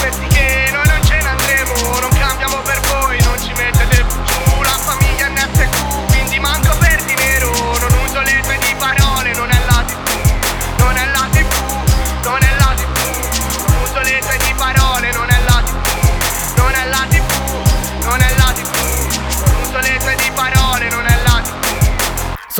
pezzi che noi non ce ne andremo Non cambiamo per voi, non ci mettiamo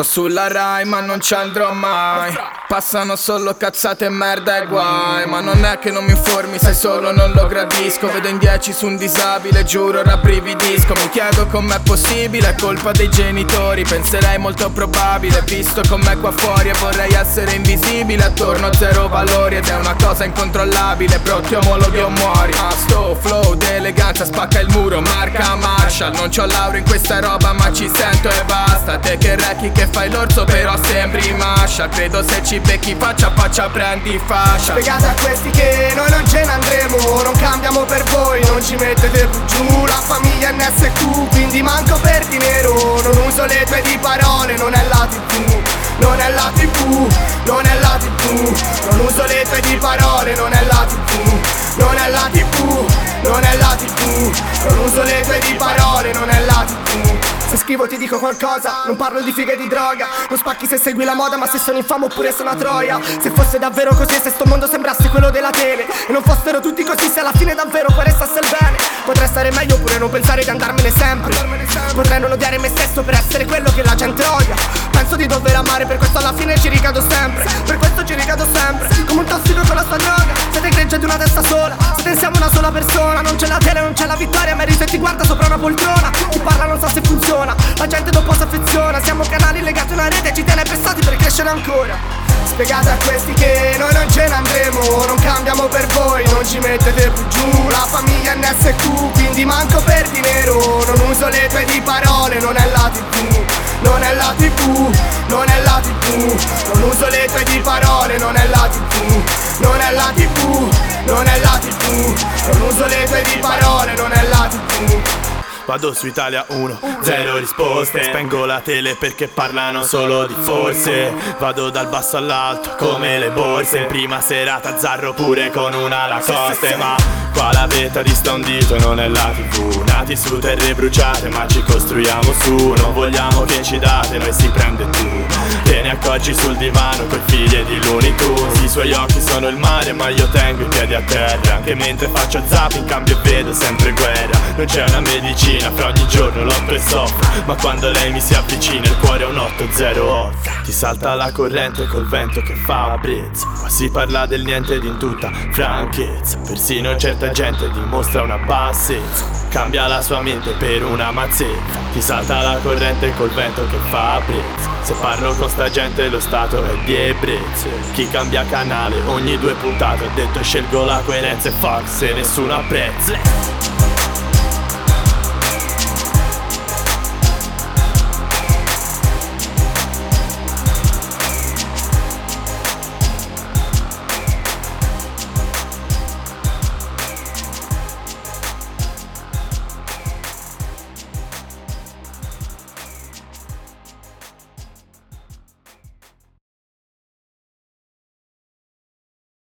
Sto sulla Rai ma non ci andrò mai. Passano solo cazzate merda e guai. Ma non è che non mi informi, sai solo non lo gradisco. Vedo in dieci su un disabile, giuro rabbrividisco. Mi chiedo com'è possibile, è colpa dei genitori. Penserei molto probabile, visto com'è qua fuori E vorrei essere invisibile, attorno a zero valori. Ed è una cosa incontrollabile, bro ti omologhi o muori. Ah sto flow d'eleganza, spacca il muro, marca Marshall. Non c'ho laurea in questa roba ma ci sento e basta. Te che recchi che fai l'orso però sembri mascia. Credo se ci becchi faccia a faccia prendi fascia. Spiegate a questi che noi non ce ne andremo Non cambiamo per voi, non ci mettete più giù. La famiglia NSQ, quindi manco per dinero. Non uso le tue di parole, non è la tv Non è la tv, non è la tv Non uso le tue di parole, non è la tv Non è la tv, non è la tv Non uso le tue di parole, non è la tv se scrivo ti dico qualcosa, non parlo di figa e di droga. Non spacchi se segui la moda ma se sono infame oppure sono a troia. Se fosse davvero così se sto mondo sembrasse quello della tele. E non fossero tutti così se alla fine davvero poi restasse il bene. Potrei stare meglio oppure non pensare di andarmene sempre. Potrei non odiare me stesso per essere quello che la gente odia. Penso di dover amare per questo alla fine ci ricado sempre. Per questo ci ricado sempre. Come un tossico con la sua droga. Siete gregge di una testa sola Siete insieme una sola persona. Non c'è la tele, non c'è la vittoria Merito e ti guarda sopra una poltrona. Ti parla non so se affeziona Siamo canali legati a una rete Ci tiene prestati per crescere ancora. Spiegate a questi che noi non ce ne andremo Non cambiamo per voi, non ci mettete più giù. La famiglia NSQ, quindi manco per dinero. Non uso le tue di parole, non è la tv Non è la tv, non è la tv Non uso le tue di parole, non è la tv Non è la tv, non è la tv Non uso le tue di parole, non è la tv Vado su Italia 1, zero risposte. Spengo la tele perché parlano solo di forse. Vado dal basso all'alto come le borse. In prima serata zarro pure con una Lacoste. Ma qua la vetta di sta un dito non è la tv Nati su terre bruciate ma ci costruiamo su. Non vogliamo che ci date, noi si prende tu. Te ne accorgi sul divano coi figli di Looney Tunes I suoi occhi sono il mare ma io tengo i piedi a terra. Anche mentre faccio zap in cambio vedo sempre guerra. Non c'è una medicina fra ogni giorno lotto e soffro Ma quando lei mi si avvicina il cuore è un 808 Ti salta la corrente col vento che fa brezza. Qua si parla del niente ed in tutta franchezza. Persino certa gente dimostra una bassezza Cambia la sua mente per una mazzetta. Ti salta la corrente col vento che fa brezza Se parlo con sta gente lo stato è di ebbrezza Chi cambia canale ogni due puntate Ho detto scelgo la coerenza e fuck se nessuno apprezza